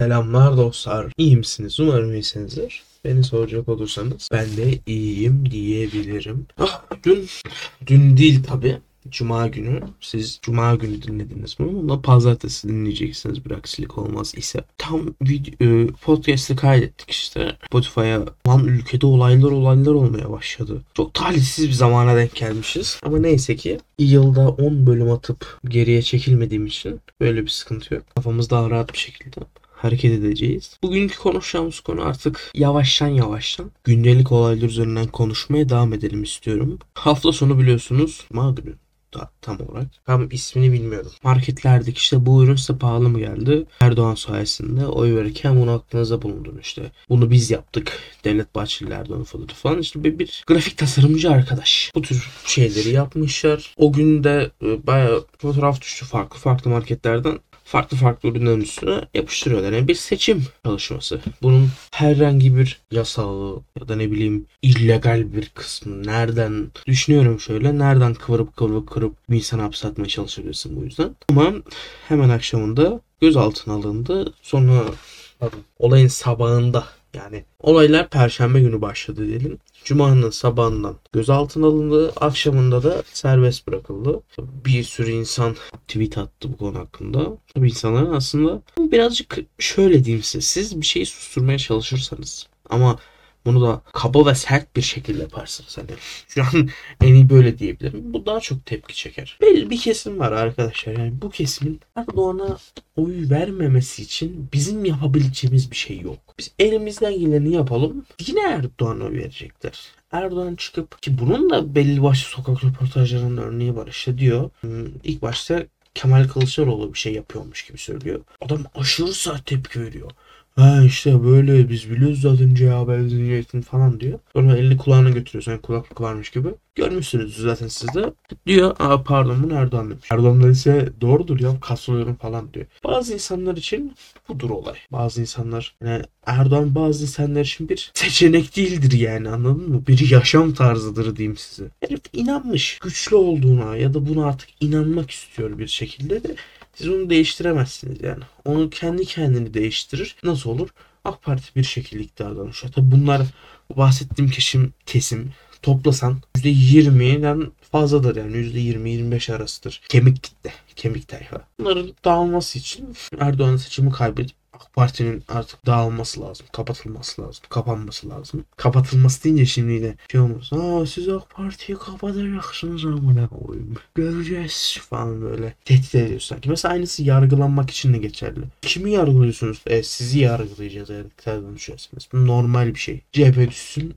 Selamlar dostlar. İyi misiniz? Umarım iyisinizdir. Beni soracak olursanız ben de iyiyim diyebilirim. Ah, dün, dün değil tabi. Cuma günü. Siz Cuma günü dinlediniz mi? Bunu pazartesi dinleyeceksiniz bir aksilik olmaz ise. Tam video, podcast'ı kaydettik işte. Spotify'a lan ülkede olaylar olaylar olmaya başladı. Çok talihsiz bir zamana denk gelmişiz. Ama neyse ki yılda 10 bölüm atıp geriye çekilmediğim için böyle bir sıkıntı yok. Kafamız daha rahat bir şekilde hareket edeceğiz. Bugünkü konuşacağımız konu artık yavaştan yavaştan gündelik olaylar üzerinden konuşmaya devam edelim istiyorum. Hafta sonu biliyorsunuz Cuma da, tam olarak. Tam ismini bilmiyorum. Marketlerdeki işte bu ürün size pahalı mı geldi? Erdoğan sayesinde oy verirken bunu aklınıza bulundurun işte. Bunu biz yaptık. Devlet Bahçeli Erdoğan falan falan. İşte bir, bir grafik tasarımcı arkadaş. Bu tür şeyleri yapmışlar. O gün de e, bayağı fotoğraf düştü farklı farklı marketlerden farklı farklı ürünlerin üstüne yapıştırıyorlar. Yani bir seçim çalışması. Bunun herhangi bir yasalı ya da ne bileyim illegal bir kısmı nereden düşünüyorum şöyle nereden kıvırıp kıvırıp kırıp bir insan hapse atmaya çalışabilirsin bu yüzden. Ama hemen akşamında gözaltına alındı. Sonra olayın sabahında yani olaylar perşembe günü başladı diyelim. Cuma'nın sabahından gözaltına alındı. Akşamında da serbest bırakıldı. Bir sürü insan tweet attı bu konu hakkında. Tabii insanların aslında birazcık şöyle diyeyim size. Siz bir şeyi susturmaya çalışırsanız ama bunu da kaba ve sert bir şekilde yaparsınız. Hani şu an en iyi böyle diyebilirim. Bu daha çok tepki çeker. Belli bir kesim var arkadaşlar. Yani bu kesimin Erdoğan'a oy vermemesi için bizim yapabileceğimiz bir şey yok. Biz elimizden geleni yapalım. Yine Erdoğan'a oy verecekler. Erdoğan çıkıp ki bunun da belli başlı sokak röportajlarının örneği var işte diyor. Hmm, İlk başta Kemal Kılıçdaroğlu bir şey yapıyormuş gibi söylüyor. Adam aşırı sert tepki veriyor. Ha işte böyle biz biliyoruz zaten CHP zihniyetini falan diyor. Sonra elini kulağına götürüyor. Sanki kulaklık varmış gibi. Görmüşsünüz zaten siz de. Diyor Aa, pardon bunu Erdoğan demiş. Erdoğan ise doğrudur ya kasılıyorum falan diyor. Bazı insanlar için budur olay. Bazı insanlar yani Erdoğan bazı insanlar için bir seçenek değildir yani anladın mı? Bir yaşam tarzıdır diyeyim size. Herif inanmış güçlü olduğuna ya da buna artık inanmak istiyor bir şekilde de siz onu değiştiremezsiniz yani. Onu kendi kendini değiştirir. Nasıl olur? AK Parti bir şekilde iktidardan düşer. Tabi bunlar bahsettiğim kesim, kesim toplasan %20'den fazladır yani %20-25 arasıdır. Kemik kitle, kemik tayfa. Bunların dağılması için Erdoğan seçimi kaybedip AK Parti'nin artık dağılması lazım. Kapatılması lazım. Kapanması lazım. Kapatılması deyince şimdi yine şey olmaz. Aa siz AK Parti'yi kapatacaksınız amına koyayım. Göreceğiz falan böyle. Tehdit ediyor sanki. Mesela aynısı yargılanmak için de geçerli. Kimi yargılıyorsunuz? E, sizi yargılayacağız eğer iktidardan düşerseniz. Bu normal bir şey. CHP düşsün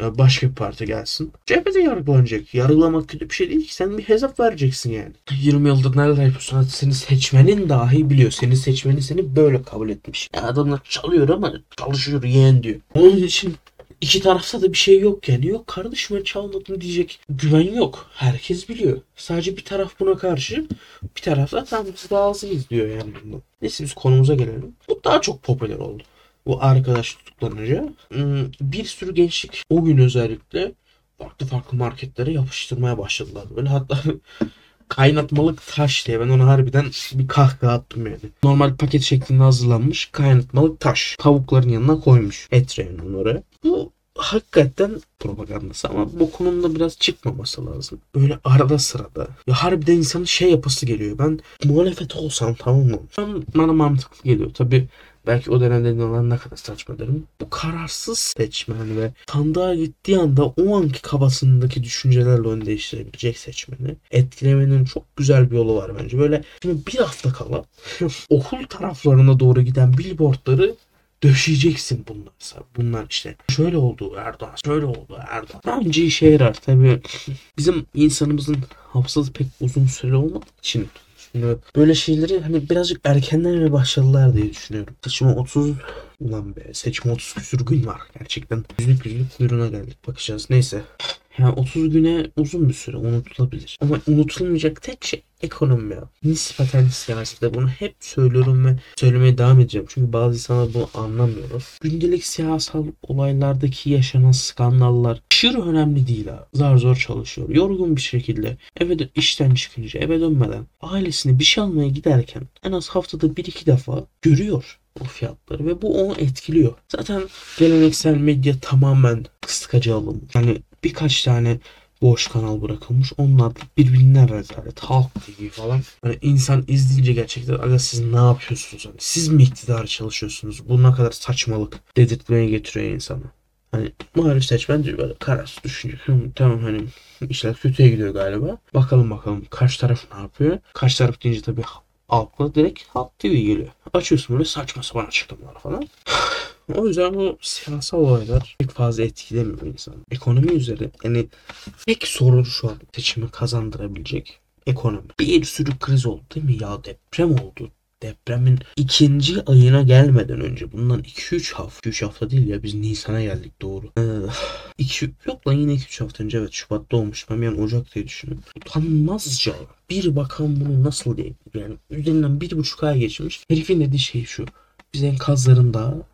başka bir parti gelsin. CHP'de yargılanacak. Yargılamak kötü bir şey değil ki. Sen bir hesap vereceksin yani. 20 yıldır neler yapıyorsun? Hadi seni seçmenin dahi biliyor. Seni seçmeni seni böyle kabul etmiş. Ya adamlar çalıyor ama çalışıyor yeğen diyor. Onun için iki tarafta da bir şey yok yani. Yok kardeşim ben çalmadım diyecek güven yok. Herkes biliyor. Sadece bir taraf buna karşı bir taraf da tam biz razıyız diyor yani. Neyse biz konumuza gelelim. Bu daha çok popüler oldu bu arkadaş tutuklanınca hmm, bir sürü gençlik o gün özellikle farklı farklı marketlere yapıştırmaya başladılar. Böyle hatta kaynatmalık taş diye ben ona harbiden bir kahkaha attım yani. Normal paket şeklinde hazırlanmış kaynatmalık taş. Tavukların yanına koymuş. Et reyonunu oraya. Bu hakikaten propagandası ama bu konumda biraz çıkmaması lazım. Böyle arada sırada. Ya harbiden insanın şey yapısı geliyor. Ben muhalefet olsam tamam mı? Bana mantıklı geliyor. Tabi belki o dönemde olan ne kadar saçma derim. Bu kararsız seçmen ve sandığa gittiği anda o anki kafasındaki düşüncelerle onu değiştirebilecek seçmeni etkilemenin çok güzel bir yolu var bence. Böyle şimdi bir hafta kala okul taraflarına doğru giden billboardları döşeyeceksin bunlar. Bunlar işte şöyle oldu Erdoğan, şöyle oldu Erdoğan. Bence işe yarar. Tabii bizim insanımızın hafızası pek uzun süreli olmadığı için Şimdi böyle şeyleri hani birazcık erkenden ve başladılar diye düşünüyorum. Seçime 30 ulan be seçime 30 küsür gün var gerçekten. Yüzlük yüzlük kuyruğuna geldik bakacağız. Neyse. Yani 30 güne uzun bir süre unutulabilir. Ama unutulmayacak tek şey ekonomi. Nispeten siyasette bunu hep söylüyorum ve söylemeye devam edeceğim. Çünkü bazı insanlar bunu anlamıyor. Gündelik siyasal olaylardaki yaşanan skandallar aşırı önemli değil ha. Zar zor çalışıyor. Yorgun bir şekilde eve dön işten çıkınca eve dönmeden ailesine bir şey almaya giderken en az haftada bir iki defa görüyor o fiyatları ve bu onu etkiliyor. Zaten geleneksel medya tamamen kıskacı alınmış. Yani birkaç tane boş kanal bırakılmış. Onlar da birbirinden rezalet. Halk TV falan. Hani insan izleyince gerçekten aga siz ne yapıyorsunuz? Hani siz mi iktidara çalışıyorsunuz? Bu ne kadar saçmalık dedirtmeye getiriyor insanı. Hani muhalif seçmen diyor böyle kararsız düşünce. "Hı, tamam hani işler kötüye gidiyor galiba. Bakalım bakalım karşı taraf ne yapıyor? Karşı taraf deyince tabii halkla direkt Halk TV geliyor. Açıyorsun böyle saçma sapan açıklamalar falan. O yüzden bu siyasal olaylar pek fazla etkilemiyor insan. Ekonomi üzeri yani tek sorun şu an seçimi kazandırabilecek ekonomi. Bir sürü kriz oldu değil mi? Ya deprem oldu. Depremin ikinci ayına gelmeden önce bundan 2-3 hafta 3 hafta değil ya biz Nisan'a geldik doğru. Ee, iki, yok lan yine 2-3 hafta önce evet Şubat'ta olmuş. Ben yani Ocak diye düşünüyorum. Utanmazca bir bakan bunu nasıl diyebilir? Yani üzerinden bir buçuk ay geçmiş. Herifin dediği şey şu. Biz enkazların da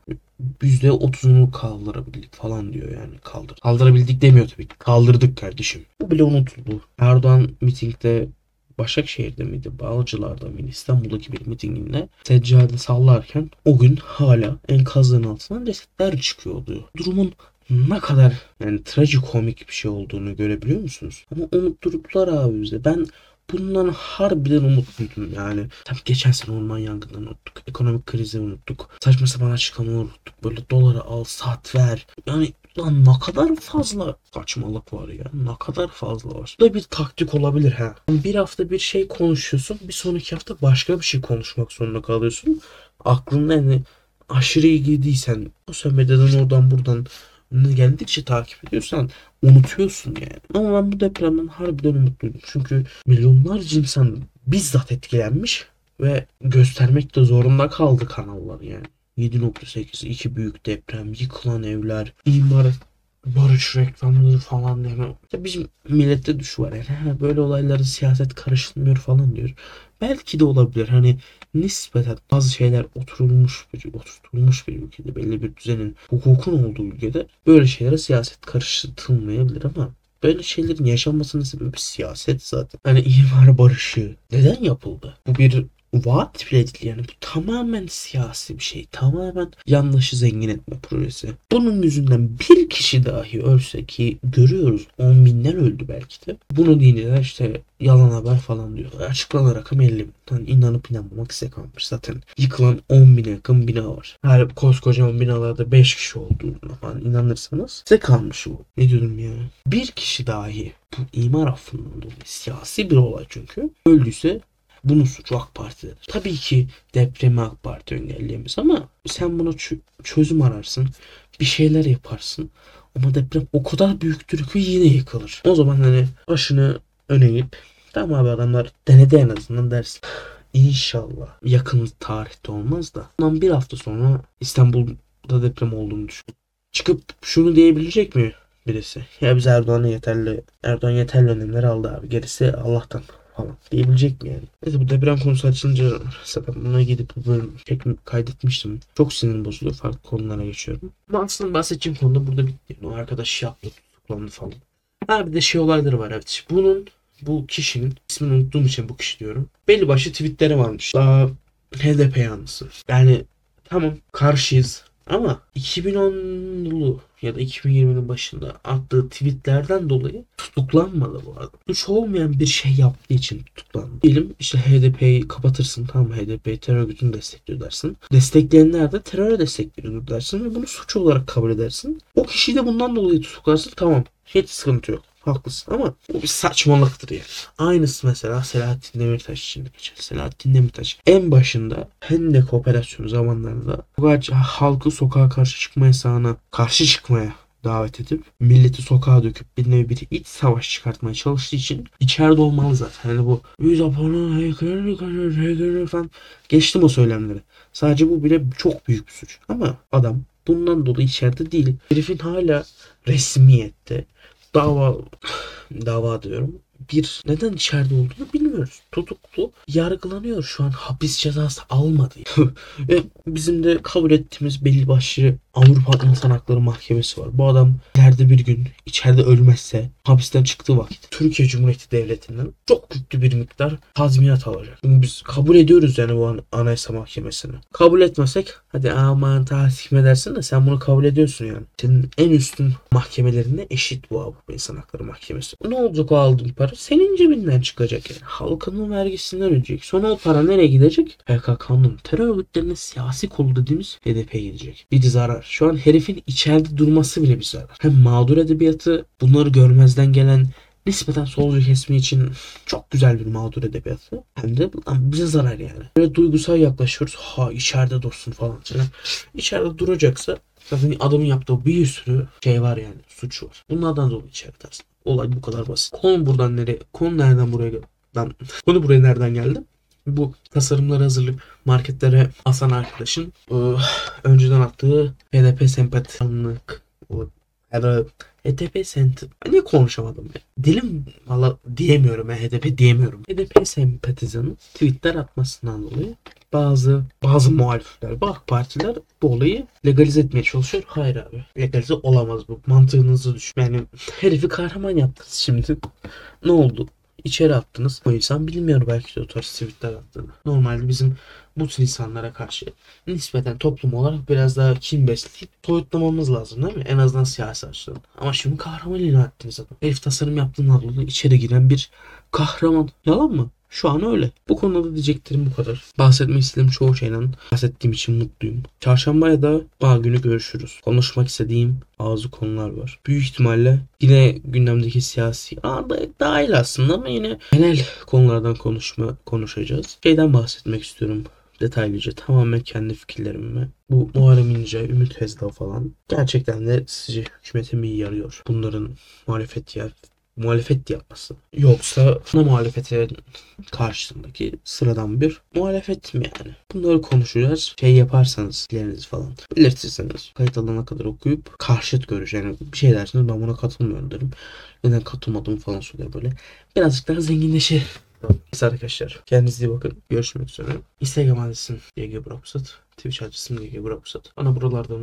%30'unu kaldırabildik falan diyor yani kaldır. Kaldırabildik demiyor tabii ki. Kaldırdık kardeşim. Bu bile unutuldu. Erdoğan mitingde Başakşehir'de miydi, Bağcılar'da mıydı, İstanbul'daki bir mitinginde seccade sallarken o gün hala enkazların altından cesetler çıkıyordu. Durumun ne kadar yani trajikomik bir şey olduğunu görebiliyor musunuz? Ama unutturdular abi bize. Ben bundan harbiden umutluydum yani. Tabii geçen sene orman yangınlarını unuttuk. Ekonomik krizi unuttuk. Saçma sapan açıklamaları unuttuk. Böyle doları al sat ver. Yani lan ne kadar fazla saçmalık var ya. Ne kadar fazla var. Bu da bir taktik olabilir ha. Bir hafta bir şey konuşuyorsun. Bir sonraki hafta başka bir şey konuşmak zorunda kalıyorsun. Aklında yani aşırı ilgiliysen sosyal medyadan oradan buradan geldikçe takip ediyorsan unutuyorsun yani. Ama ben bu depremden harbiden umutluydum. Çünkü milyonlarca insan bizzat etkilenmiş ve göstermek de zorunda kaldı kanallar yani. 7.8 iki büyük deprem, yıkılan evler, imar barış reklamları falan yani. Ya bizim millette düş var yani. Böyle olayları siyaset karıştırmıyor falan diyor. Belki de olabilir. Hani nispeten bazı şeyler oturulmuş bir oturtulmuş bir ülkede belli bir düzenin hukukun olduğu ülkede böyle şeylere siyaset karıştırılmayabilir ama böyle şeylerin yaşanmasının sebebi siyaset zaten. Hani imar barışı neden yapıldı? Bu bir vaat bile değil yani bu tamamen siyasi bir şey. Tamamen yanlışı zengin etme projesi. Bunun yüzünden bir kişi dahi ölse ki görüyoruz on binler öldü belki de. Bunu deyince de işte yalan haber falan diyorlar. Açıklanan rakam 50 bin. İnanıp inanmamak size kalmış. Zaten yıkılan 10 bine yakın bina var. Her koskocaman binalarda 5 kişi olduğunu falan inanırsanız size kalmış bu. Ne diyorum ya. Bir kişi dahi bu imar affından dolayı siyasi bir olay çünkü öldüyse bunun suçu AK Parti'dedir. Tabii ki depremi AK Parti engelleyemez ama sen buna çö- çözüm ararsın. Bir şeyler yaparsın. Ama deprem o kadar büyüktür ki yine yıkılır. O zaman hani başını öne tamam abi adamlar denedi en azından dersin. İnşallah yakın tarihte olmaz da. Ondan bir hafta sonra İstanbul'da deprem olduğunu düşün. Çıkıp şunu diyebilecek mi birisi? Ya biz Erdoğan'a yeterli Erdoğan yeterli önlemler aldı abi. Gerisi Allah'tan falan diyebilecek mi yani? Neyse bu deprem konusu açılınca zaten buna gidip bu bölüm çekim kaydetmiştim. Çok sinirim bozuluyor. Farklı konulara geçiyorum. Ama aslında bahsedeceğim konuda burada bitti. O arkadaş yaptı tutuklandı falan. Ha bir de şey olayları var evet. Bunun bu kişinin ismini unuttuğum için bu kişi diyorum. Belli başlı tweetleri varmış. Daha HDP yanlısı. Yani tamam karşıyız ama 2010'lu ya da 2020'nin başında attığı tweetlerden dolayı tutuklanmadı bu adam. Suç olmayan bir şey yaptığı için tutuklandı. Diyelim işte HDP'yi kapatırsın tamam HDP terör örgütünü destekliyor dersin. Destekleyenler de teröre destekliyor dersin ve bunu suç olarak kabul edersin. O kişiyi de bundan dolayı tutuklarsın tamam. Hiç sıkıntı yok. Haklısın ama bu bir saçmalıktır yani. Aynısı mesela Selahattin Demirtaş için de geçer. Selahattin Demirtaş en başında Hendek operasyonu zamanlarında bu kadar halkı sokağa karşı çıkma yasağına karşı çıkmaya davet edip milleti sokağa döküp bir nevi bir iç savaş çıkartmaya çalıştığı için içeride olmalı zaten. Hani bu yüz abone heykelini kaçırır heykelini falan geçtim o söylemleri. Sadece bu bile çok büyük bir suç. Ama adam bundan dolayı içeride değil. Herifin hala resmiyette dava dava diyorum. Bir neden içeride olduğunu bilmiyoruz. Tutuklu yargılanıyor şu an hapis cezası almadı. Ve bizim de kabul ettiğimiz belli başlı Avrupa İnsan Hakları Mahkemesi var. Bu adam ileride bir gün içeride ölmezse hapisten çıktığı vakit Türkiye Cumhuriyeti Devleti'nden çok yüklü bir miktar tazminat alacak. Şimdi biz kabul ediyoruz yani bu an- Anayasa Mahkemesi'ni. Kabul etmesek hadi aman tahkim edersin de sen bunu kabul ediyorsun yani. Senin en üstün mahkemelerine eşit bu Avrupa İnsan Hakları Mahkemesi. Ne olacak o aldığın para? Senin cebinden çıkacak yani. Halkının vergisinden ödeyecek. Sonra para nereye gidecek? PKK'nın terör örgütlerinin siyasi kolu dediğimiz HDP'ye gidecek. Bir zarar. Şu an herifin içeride durması bile bir zarar. Hem mağdur edebiyatı bunları görmezden gelen nispeten solcu kesimi için çok güzel bir mağdur edebiyatı. Hem de bize zarar yani. Böyle duygusal yaklaşıyoruz. Ha içeride dursun falan. Yani içeride duracaksa zaten adamın yaptığı bir sürü şey var yani. Suç var. Bunlardan dolayı içeride aslında. Olay bu kadar basit. Konu buradan nereye? Konu nereden buraya geldi? Konu buraya nereden geldi? Bu tasarımları hazırlayıp marketlere asan arkadaşın ıı, önceden attığı HDP sempatisanlık da HDP sent niye konuşamadım ya? Dilim valla diyemiyorum ya HDP diyemiyorum. HDP sempatizanın tweetler atmasından dolayı bazı bazı muhalifler, bazı partiler bu olayı legalize etmeye çalışıyor. Hayır abi. Legalize olamaz bu. Mantığınızı düşün. Yani herifi kahraman yaptınız şimdi. Ne oldu? İçeri attınız. O insan bilmiyor belki de o tarz tweetler attığını. Normalde bizim bu tür insanlara karşı nispeten toplum olarak biraz daha kin besleyip soyutlamamız lazım değil mi? En azından siyasi açıdan. Ama şimdi kahraman ilan ettiniz adam. Herif tasarım yaptığından dolayı içeri giren bir kahraman. Yalan mı? Şu an öyle. Bu konuda da diyeceklerim bu kadar. Bahsetmek istediğim çoğu şeyden bahsettiğim için mutluyum. Çarşambaya da bağ günü görüşürüz. Konuşmak istediğim bazı konular var. Büyük ihtimalle yine gündemdeki siyasi aa, da dahil aslında ama yine genel konulardan konuşma konuşacağız. Şeyden bahsetmek istiyorum detaylıca tamamen kendi fikirlerimi bu Muharrem İnce, Ümit Özdağ falan gerçekten de sizce hükümete mi yarıyor? Bunların muhalefet ya muhalefet yapması. Yoksa ana muhalefetin karşısındaki sıradan bir muhalefet mi yani? Bunları konuşacağız. Şey yaparsanız fikrlerinizi falan belirtirseniz kayıt alana kadar okuyup karşıt görüş yani bir şey dersiniz ben buna katılmıyorum derim. Neden katılmadım falan söyler böyle. Birazcık daha zenginleşir. Neyse arkadaşlar kendinize iyi bakın. Görüşmek üzere. Instagram adresim YG Brapsat. Twitch adresim YG Brapsat. Bana buralardan